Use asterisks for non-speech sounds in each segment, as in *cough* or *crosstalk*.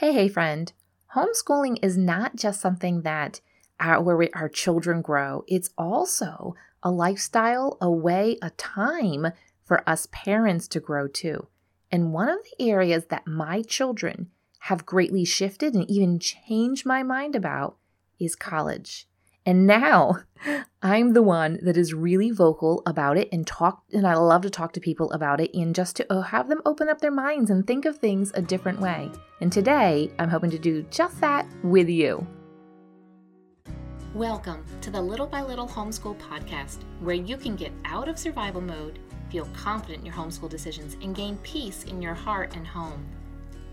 Hey, hey, friend. Homeschooling is not just something that our, where we, our children grow, it's also a lifestyle, a way, a time for us parents to grow too. And one of the areas that my children have greatly shifted and even changed my mind about is college. And now I'm the one that is really vocal about it and talk and I love to talk to people about it and just to uh, have them open up their minds and think of things a different way. And today I'm hoping to do just that with you. Welcome to the Little by Little Homeschool podcast, where you can get out of survival mode, feel confident in your homeschool decisions, and gain peace in your heart and home.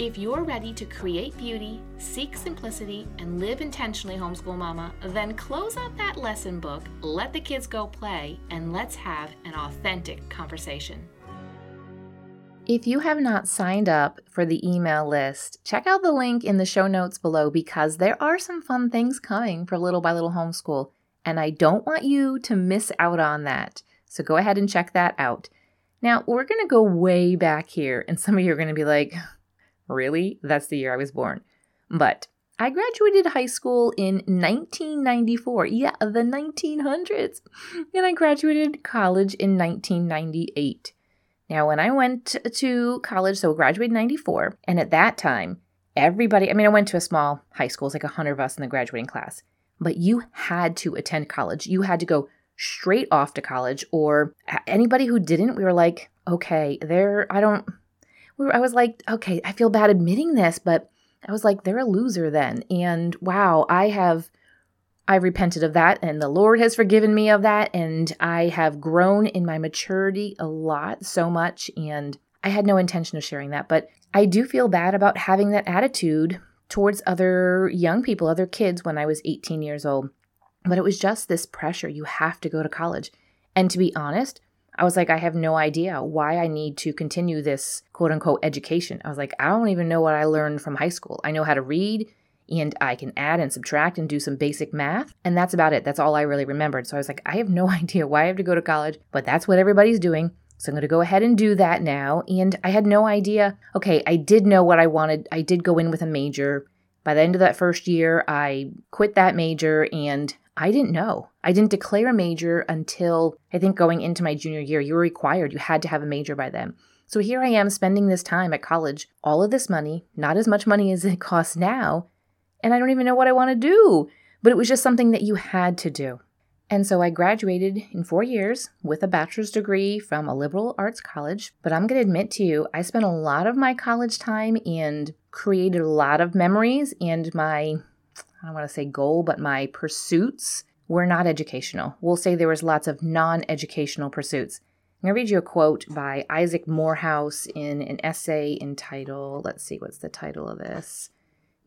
If you're ready to create beauty, seek simplicity, and live intentionally, homeschool mama, then close out that lesson book, let the kids go play, and let's have an authentic conversation. If you have not signed up for the email list, check out the link in the show notes below because there are some fun things coming for Little by Little Homeschool, and I don't want you to miss out on that. So go ahead and check that out. Now, we're going to go way back here, and some of you are going to be like, Really? That's the year I was born. But I graduated high school in 1994. Yeah, the 1900s. And I graduated college in 1998. Now, when I went to college, so I graduated in 94, and at that time, everybody, I mean, I went to a small high school, it's like 100 of us in the graduating class, but you had to attend college. You had to go straight off to college, or anybody who didn't, we were like, okay, there, I don't, we were, I was like, okay, I feel bad admitting this, but I was like, they're a loser then. And wow, I have I repented of that and the Lord has forgiven me of that and I have grown in my maturity a lot so much and I had no intention of sharing that, but I do feel bad about having that attitude towards other young people, other kids when I was 18 years old. But it was just this pressure you have to go to college. And to be honest, I was like, I have no idea why I need to continue this quote unquote education. I was like, I don't even know what I learned from high school. I know how to read and I can add and subtract and do some basic math. And that's about it. That's all I really remembered. So I was like, I have no *laughs* idea why I have to go to college, but that's what everybody's doing. So I'm going to go ahead and do that now. And I had no idea. Okay, I did know what I wanted. I did go in with a major. By the end of that first year, I quit that major and I didn't know. I didn't declare a major until I think going into my junior year. You were required, you had to have a major by then. So here I am spending this time at college, all of this money, not as much money *laughs* as it costs now, and I don't even know what I want to do. But it was just something that you had to do. And so I graduated in four years with a bachelor's degree from a liberal arts college. But I'm going to admit to you, I spent a lot of my college time and created a lot of memories and my I don't want to say goal, but my pursuits were not educational. We'll say there was lots of non-educational pursuits. I'm going to read you a quote by Isaac Morehouse in an essay entitled, let's see, what's the title of this?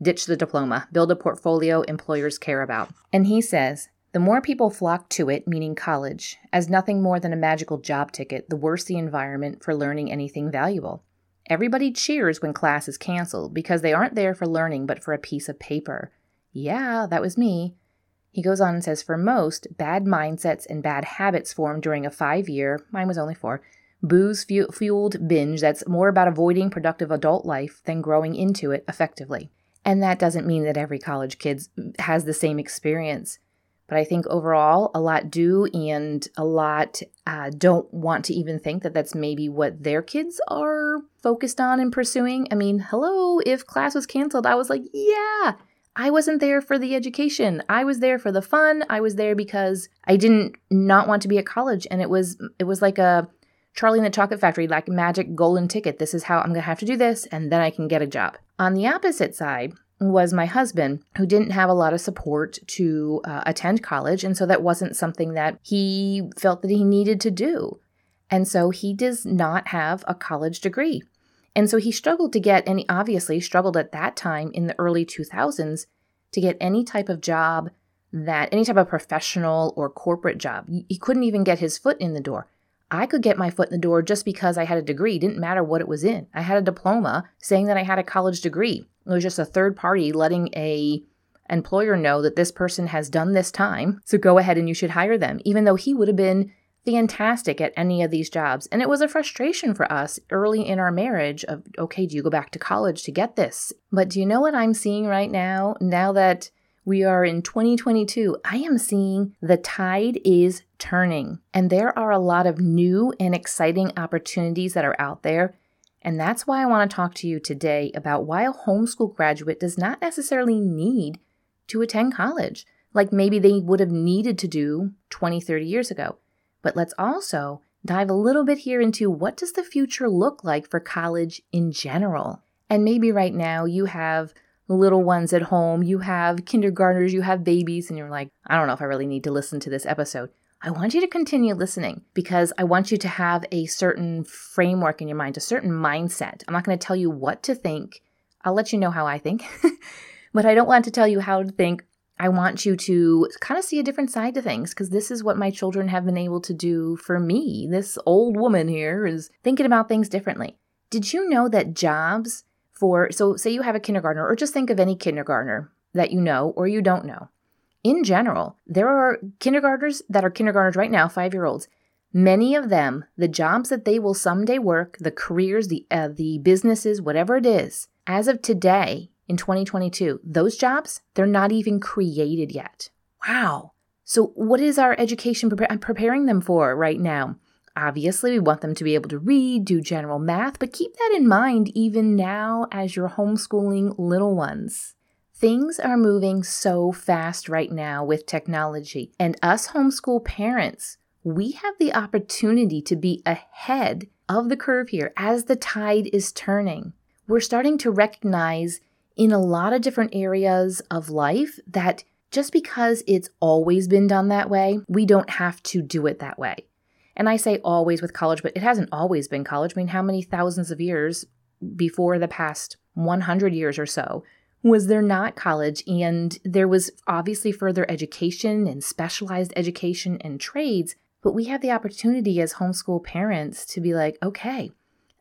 Ditch the Diploma, Build a Portfolio Employers Care About. And he says, the more people flock to it, meaning college, as nothing more than a magical job ticket, the worse the environment for learning anything valuable. Everybody cheers when class is canceled because they aren't there for learning but for a piece of paper. Yeah, that was me. He goes on and says, For most, bad mindsets and bad habits form during a five year, mine was only four, booze fueled binge that's more about avoiding productive adult life than growing into it effectively. And that doesn't mean that every college kid has the same experience. But I think overall, a lot do, and a lot uh, don't want to even think that that's maybe what their kids are focused on and pursuing. I mean, hello, if class was canceled, I was like, yeah, I wasn't there for the education. I was there for the fun. I was there because I didn't not want to be at college and it was it was like a Charlie in the Chocolate Factory like magic golden ticket. This is how I'm going to have to do this and then I can get a job. On the opposite side was my husband who didn't have a lot of support to uh, attend college and so that wasn't something that he felt that he needed to do. And so he does not have a college degree. And so he struggled to get, he obviously struggled at that time in the early 2000s to get any type of job that any type of professional or corporate job, he couldn't even get his foot in the door. I could get my foot in the door just because I had a degree. It didn't matter what it was in. I had a diploma saying that I had a college degree. It was just a third party letting a employer know that this person has done this time. So go ahead and you should hire them, even though he would have been fantastic at any of these jobs. And it was a frustration for us early in our marriage of, okay, do you go back to college to get this? But do you know what I'm seeing right now? Now that we are in 2022, I am seeing the tide is turning. And there are a lot of new and exciting opportunities that are out there. And that's why I want to talk to you today about why a homeschool graduate does not necessarily need to attend college, like maybe they would have needed to do 20, 30 years ago. But let's also dive a little bit here into what does the future look like for college in general? And maybe right now you have little ones at home, you have kindergartners, you have babies, and you're like, I don't know if I really need to listen to this episode. I want you to continue listening because I want you to have a certain framework in your mind, a certain mindset. I'm not going to tell you what to think. I'll let you know how I think, *laughs* but I don't want to tell you how to think I want you to kind of see a different side to things because this is what my children have been able to do for me. This old woman here is thinking about things differently. Did you know that jobs for, so say you have a kindergartner, or just think of any kindergartner that you know or you don't know. In general, there are kindergartners that are kindergartners right now, five year olds. Many of them, the jobs that they will someday work, the careers, the, uh, the businesses, whatever it is, as of today, in 2022, those jobs, they're not even created yet. Wow. So, what is our education pre- preparing them for right now? Obviously, we want them to be able to read, do general math, but keep that in mind even now as you're homeschooling little ones. Things are moving so fast right now with technology, and us homeschool parents, we have the opportunity to be ahead of the curve here as the tide is turning. We're starting to recognize in a lot of different areas of life that just because it's always been done that way, we don't have to do it that way. And I say always with college, but it hasn't always been college. I mean, how many thousands of years before the past 100 years or so was there not college? And there was obviously further education and specialized education and trades, but we have the opportunity as homeschool parents to be like, okay,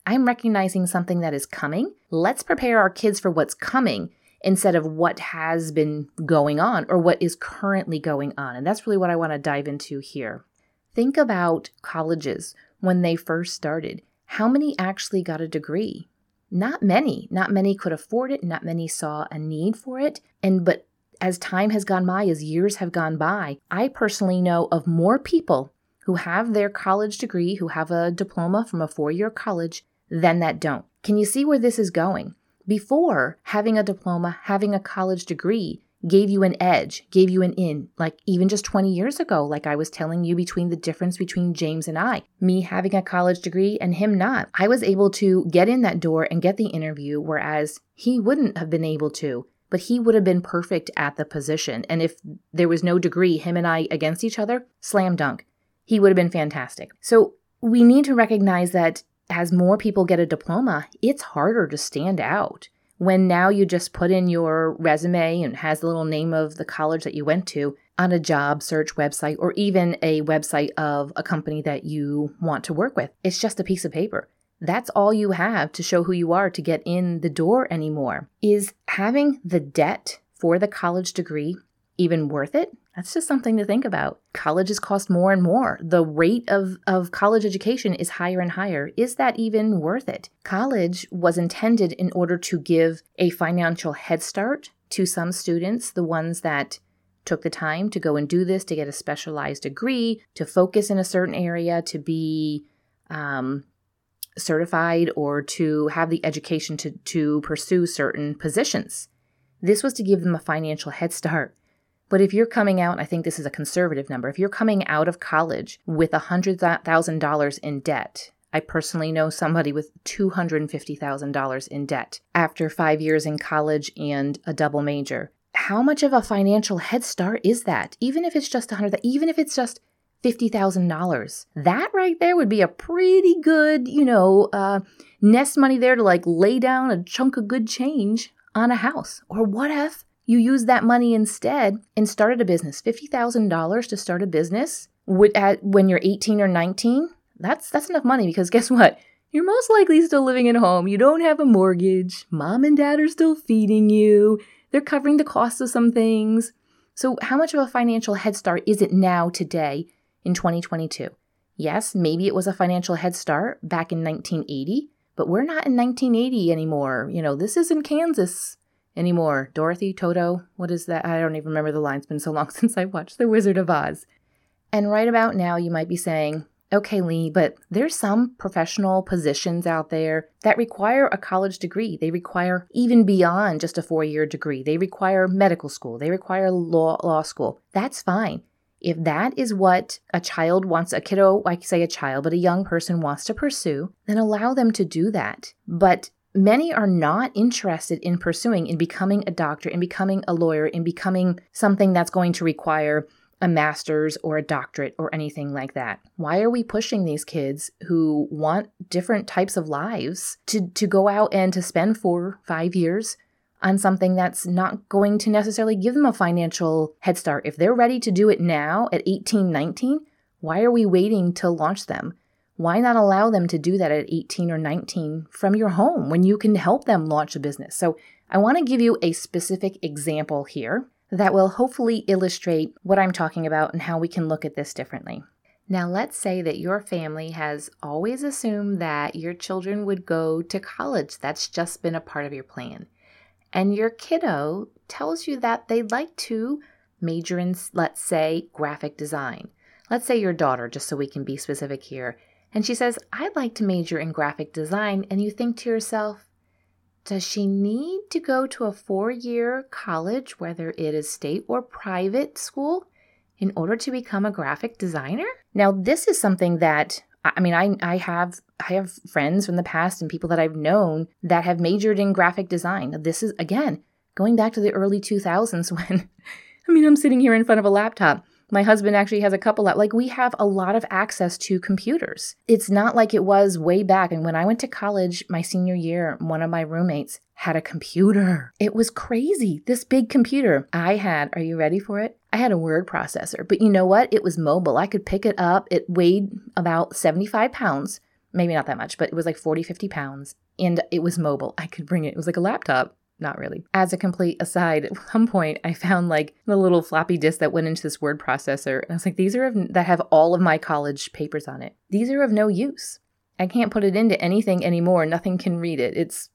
I'm recognizing something that is coming. Let's prepare our kids for what's coming instead of what has been going on or what is currently going on. And that's really what I want to dive into here. Think about colleges when they first started. How many actually got a degree? Not many. Not many could afford it, not many saw a need for it. And but as time has gone by, as years have gone by, I personally know of more people who have their college degree, who have a diploma from a four year college, than that don't. Can you see where this is going? Before, having a diploma, having a college degree gave you an edge, gave you an in, like even just 20 years ago, like I was telling you between the difference between James and I, me having a college degree and him not. I was able to get in that door and get the interview, whereas he wouldn't have been able to, but he would have been perfect at the position. And if there was no degree, him and I against each other, slam dunk, he would have been fantastic. So we need to recognize that as more people get a diploma, it's harder to stand out. When now you just put in your resume and has the little name of the college that you went to on a job search website or even a website of a company that you want to work with. It's just a piece of paper. That's all you have to show who you are to get in the door anymore. Is having the debt for the college degree even worth it? That's just something to think about. Colleges cost more and more. The rate of, of college education is higher and higher. Is that even worth it? College was intended in order to give a financial head start to some students, the ones that took the time to go and do this, to get a specialized degree, to focus in a certain area, to be um, certified, or to have the education to, to pursue certain positions. This was to give them a financial head start. But if you're coming out, I think this is a conservative number, if you're coming out of college with $100,000 in debt, I personally know somebody with $250,000 in debt after five years in college and a double major. How much of a financial head start is that? Even if it's just a hundred, even if it's just $50,000. That right there would be a pretty good, you know, uh, nest money there to like lay down a chunk of good change on a house. Or what if you use that money instead and started a business. $50,000 to start a business when you're 18 or 19, that's that's enough money because guess what? You're most likely still living at home. You don't have a mortgage. Mom and dad are still feeding you. They're covering the costs of some things. So, how much of a financial head start is it now today in 2022? Yes, maybe it was a financial head start back in 1980, but we're not in 1980 anymore. You know, this isn't Kansas anymore. Dorothy, Toto, what is that? I don't even remember the line. It's been so long *laughs* since I watched The Wizard of Oz. And right about now, you might be saying, okay, Leigh, but there's some professional positions out there that require a college degree. They require even beyond just a four year degree. They require medical school, they require law, law school. That's fine. If that is what a child wants, a kiddo, I say a child, but a young person wants to pursue, then allow them to do that. But many are not interested in pursuing in becoming a doctor, in becoming a lawyer, in becoming something that's going to require a master's or a doctorate or anything like that. Why are we pushing these kids who want different types of lives to, to go out and to spend four, five years on something that's not going to necessarily give them a financial head start? If they're ready to do it now at 18, 19, why are we waiting to launch them? Why not allow them to do that at 18 or 19 from your home when you can help them launch a business? So, I want to give you a specific example here that will hopefully illustrate what I'm talking about and how we can look at this differently. Now, let's say that your family has always assumed that your children would go to college. That's just been a part of your plan. And your kiddo tells you that they'd like to major in, let's say, graphic design. Let's say your daughter, just so we can be specific here. And she says, I'd like to major in graphic design. And you think to yourself, does she need to go to a four year college, whether it is state or private school, in order to become a graphic designer? Now, this is something that I mean, I, I have I have friends from the past and people that I've known that have majored in graphic design. This is again going back to the early 2000s *laughs* when I mean, I'm sitting here in front of a laptop my husband actually has a couple like we have a lot of access to computers. It's not like it was way back and when I went to college my senior year, one of my roommates had a computer. It was crazy. This big computer. I had, are you ready for it? I had a word processor, but you know what? It was mobile. I could pick it up. It weighed about 75 pounds. Maybe not that much, but it was like 40, 50 pounds. And it was mobile. I could bring it. It was like a laptop not really. As a complete aside, at *laughs* one point I found like the little floppy disk that went into this word processor. And I was like, these are of, that have all of my college papers on it. These are of no use. I can't put it into anything anymore. Nothing can read it. It's,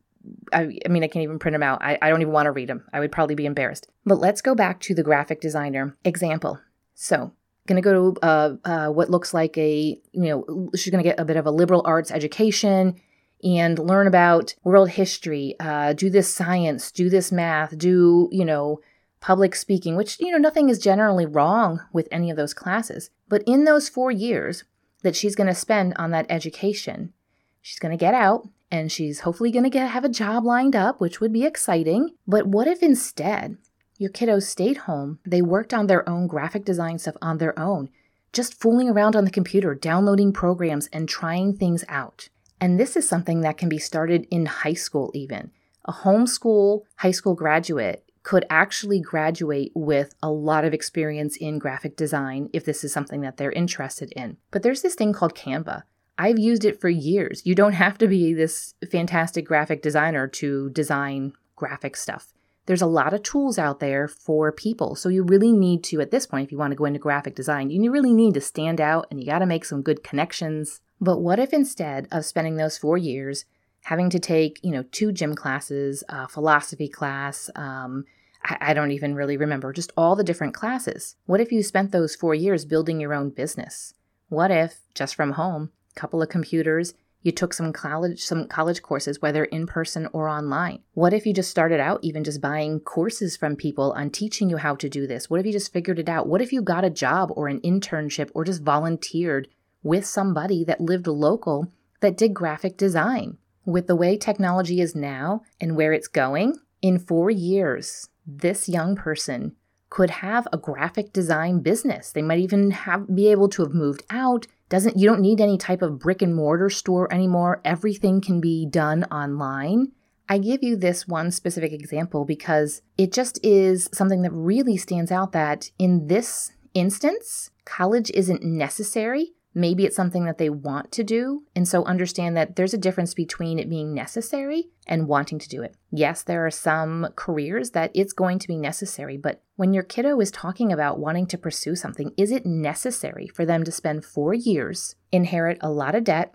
I, I mean, I can't even print them out. I, I don't even want to read them. I would probably be embarrassed. But let's go back to the graphic designer example. So, going to go to uh, uh, what looks like a, you know, she's going to get a bit of a liberal arts education and learn about world history, uh, do this science, do this math, do, you know, public speaking, which, you know, nothing is generally wrong with any of those classes. But in those four years that she's going to spend on that education, she's going to get out and she's hopefully going to get have a job lined up, which would be exciting. But what if instead your kiddos stayed home, they worked on their own graphic design stuff on their own, just fooling around on the computer, downloading programs and trying things out? And this is something that can be started in high school, even. A homeschool high school graduate could actually graduate with a lot of experience in graphic design if this is something that they're interested in. But there's this thing called Canva. I've used it for years. You don't have to be this fantastic graphic designer to design graphic stuff. There's a lot of tools out there for people. So you really need to, at this point, if you want to go into graphic design, you really need to stand out and you got to make some good connections. But what if instead of spending those four years having to take, you know, two gym classes, a philosophy class, um, I, I don't even really remember, just all the different classes. What if you spent those four years building your own business? What if, just from home, a couple of computers, you took some college some college courses whether in person or online what if you just started out even just buying courses from people on teaching you how to do this what if you just figured it out what if you got a job or an internship or just volunteered with somebody that lived local that did graphic design. With the way technology is now and where it's going, in four years, this young person could have a graphic design business. They might even have be able to have moved out. Doesn't you don't need any type of brick and mortar store anymore. Everything can be done online. I give you this one specific example because it just is something that really stands out that in this instance, college isn't necessary. Maybe it's something that they want to do. And so understand that there's a difference between it being necessary and wanting to do it. Yes, there are some careers that it's going to be necessary, but when your kiddo is talking about wanting to pursue something, is it necessary for them to spend four years, inherit a lot of debt,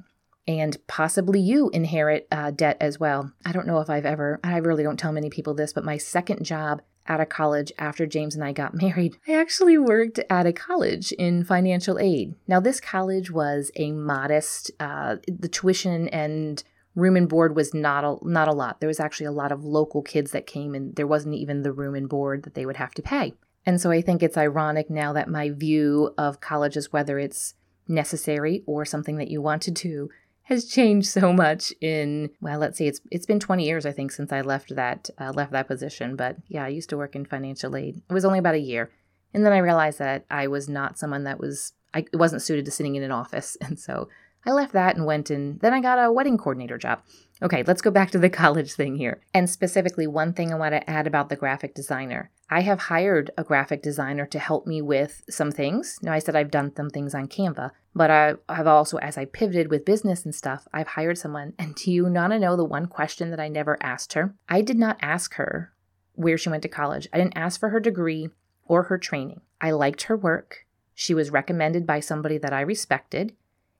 and possibly you inherit uh, debt as well. I don't know if I've ever, I really don't tell many people this, but my second job out a college after James and I got *laughs* married, I actually worked at a college in financial aid. Now, this college was a modest, uh, the tuition and room and board was not a, not a lot. There was actually a lot of local kids that came and there wasn't even the room and board that they would have to pay. And so I think it's ironic now that my view of college is whether it's necessary or something that you want to do has changed so much in well let's see it's it's been 20 years i think since i left that uh, left that position but yeah i used to work in financial aid it was only about a year and then i realized that i was not someone that was i wasn't suited to sitting in an office *laughs* and so i left that and went and then i got a wedding coordinator job Okay, let's go back to the *laughs* college thing here. And specifically, one thing I want to add about the graphic designer. I have hired a graphic designer to help me with some things. Now, I said I've done some things on Canva, but I, have also, as I pivoted with business and stuff, I've hired someone. And do you want to know the one question that I never asked her? I did not ask her where she went to college. I didn't ask for her degree or her training. I liked her work. She was recommended by somebody that I respected,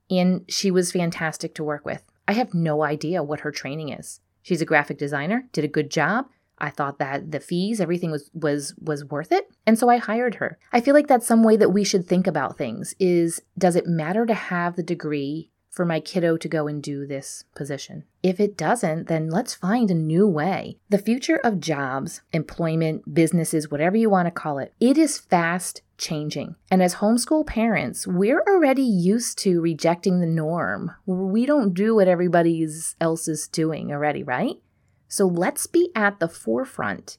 and she was fantastic to work with. I have no idea what her training is. She's a graphic designer, did a good job. I thought that the fees, everything was was was worth it, and so I hired her. I feel like that's some way that we should think about things is does it matter to have the degree for my kiddo to go and do this position? If it doesn't, then let's find a new way. The future of jobs, employment, businesses, whatever you want to call it, it is fast changing. And as homeschool parents, we're already used to rejecting the norm. We don't do what everybody else is doing already, right? So let's be at the forefront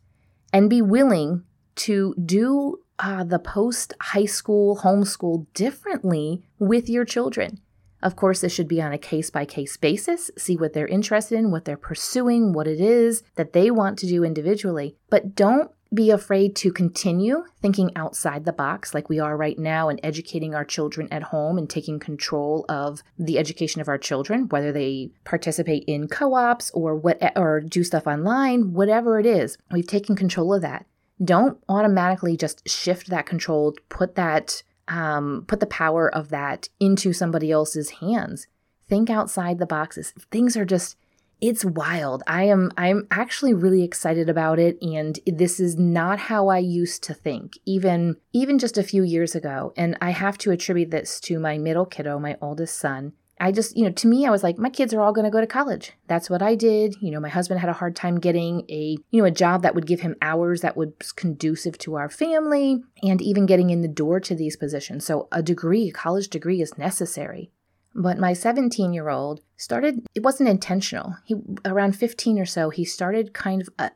and be willing to do uh, the post high school homeschool differently with your children. Of course, this should be on a case by case basis, see what they're interested in, what they're pursuing, what it is that they want to do individually. But don't be afraid to continue thinking outside the box like we are right now and educating our children at home and taking control of the education of our children whether they participate in co-ops or what or do stuff online whatever it is we've taken control of that. Don't automatically just shift that control put that um, put the power of that into somebody else's hands. Think outside the boxes. Things are just it's wild. I am I'm actually really excited about it and this is not how I used to think even even just a few years ago and I have to attribute this to my middle kiddo, my oldest son. I just, you know, to me I was like my kids are all going to go to college. That's what I did. You know, my husband had a hard time getting a, you know, a job that would give him hours that was conducive to our family and even getting in the door to these positions. So a degree, a college degree is necessary. But my 17 year old started, it wasn't intentional. He, around 15 or so, he started kind of uh,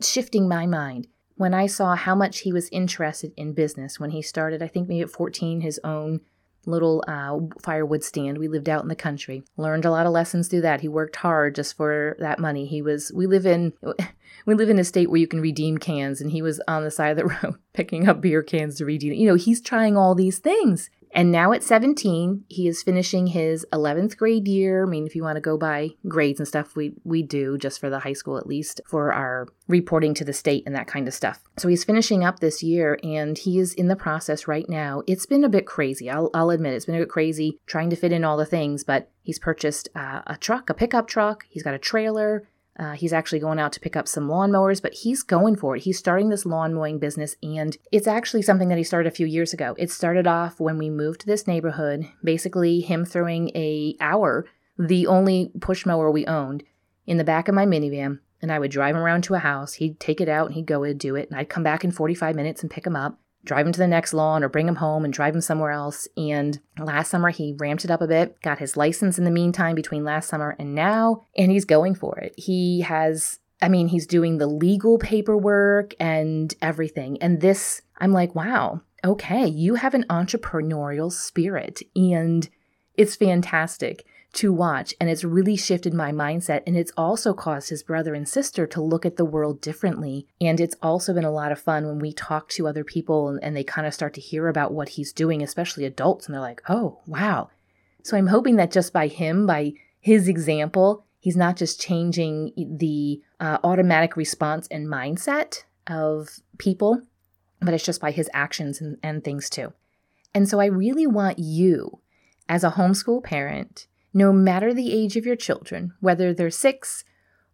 shifting my mind when I saw how much he was interested in business. When he started, I think maybe at 14, his own little uh, firewood stand. We lived out in the country. Learned a lot of lessons through that. He worked hard just for that money. He was. We live in. *laughs* We live in a state where you can redeem cans, and he was on the side of the *laughs* road picking up beer cans to redeem. You know, he's trying all these things. And now at 17, he is finishing his 11th grade year. I mean, if you want to go by grades and stuff, we, we do just for the high school at least for our reporting to the state and that kind of stuff. So he's finishing up this year and he is in the process right now. It's been a bit crazy. I'll, I'll admit it's been a bit crazy trying to fit in all the things, but he's purchased uh, a truck, a pickup truck. He's got a trailer. Uh, he's actually going out to pick up some lawnmowers, but he's going for it. He's starting this lawn mowing business, and it's actually something that he started a few years ago. It started off when we moved to this neighborhood. Basically, him throwing a hour, the only push mower we owned, in the back of my minivan, and I would drive him around to a house. He'd take it out and he'd go and do it, and I'd come back in 45 minutes and pick him up drive him to the next lawn or bring him home and drive him somewhere else. And last summer, he ramped it up a bit, got his license in the meantime between last summer and now, and he's going for it. He has, I mean, he's doing the legal paperwork and everything. And this, I'm like, wow, okay, you have an entrepreneurial spirit and it's fantastic. To watch. And it's really shifted my mindset. And it's also caused his brother and sister to look at the world differently. And it's also been a lot of fun when we talk to other people and, and they kind of start to hear about what he's doing, especially adults. And they're like, oh, wow. So I'm hoping that just by him, by his example, he's not just changing the uh, automatic response and mindset of people, but it's just by his actions and, and things too. And so I really want you, as a homeschool parent, no matter the age of your children, whether they're six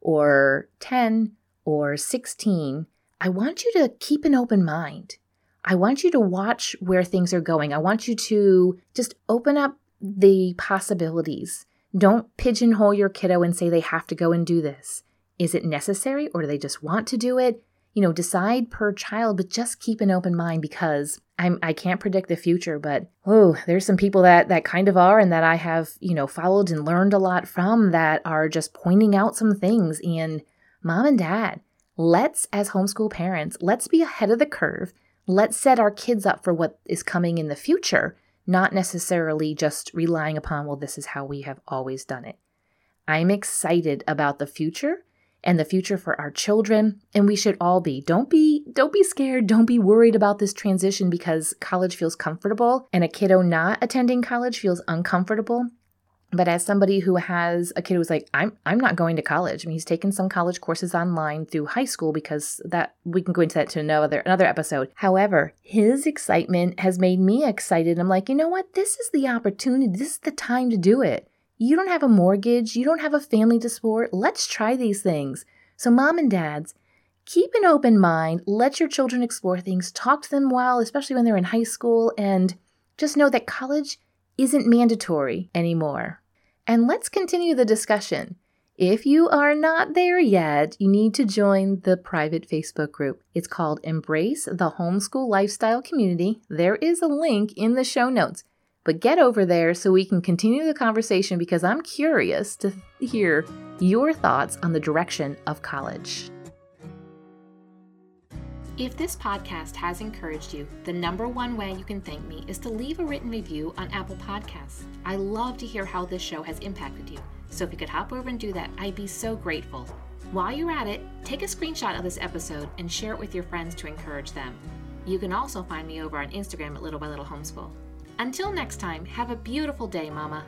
or 10 or 16, I want you to keep an open mind. I want you to watch where things are going. I want you to just open up the possibilities. Don't pigeonhole your kiddo and say they have to go and do this. Is it necessary or do they just want to do it? You know, decide per child, but just keep an open mind because I'm I can't predict the future, but oh, there's some people that that kind of are and that I have, you know, followed and learned a lot from that are just pointing out some things and mom and dad, let's as homeschool parents, let's be ahead of the curve. Let's set our kids up for what is coming in the future not necessarily just relying upon, well, this is how we have always done it. I'm excited about the future and the future for our children and we should all be don't be don't be scared don't be worried about this transition because college feels comfortable and a kiddo not attending college feels uncomfortable but as somebody who has a kid who's like, I'm I'm not going to college. I mean, he's taken some college courses online through high school because that we can go into that to another another episode. However, his excitement has made me excited. I'm like, you know what? This is the opportunity. This is the time to do it. You don't have a mortgage, you don't have a family to support. Let's try these things. So, mom and dads, keep an open mind. Let your children explore things. Talk to them while, especially when they're in high school, and just know that college isn't mandatory anymore. And let's continue the discussion. If you are not there yet, you need to join the private Facebook group. It's called Embrace the Homeschool Lifestyle Community. There is a link in the show notes. But get over there so we can continue the conversation because I'm curious to hear your thoughts on the direction of college. If this podcast has encouraged you, the number one way you can thank me is to leave a written review on Apple Podcasts. I love to hear how this show has impacted you, so if you could hop over and do that, I'd be so grateful. While you're at it, take a screenshot of this episode and share it with your friends to encourage them. You can also find me over on Instagram at Little by Little Homeschool. Until next time, have a beautiful day, Mama.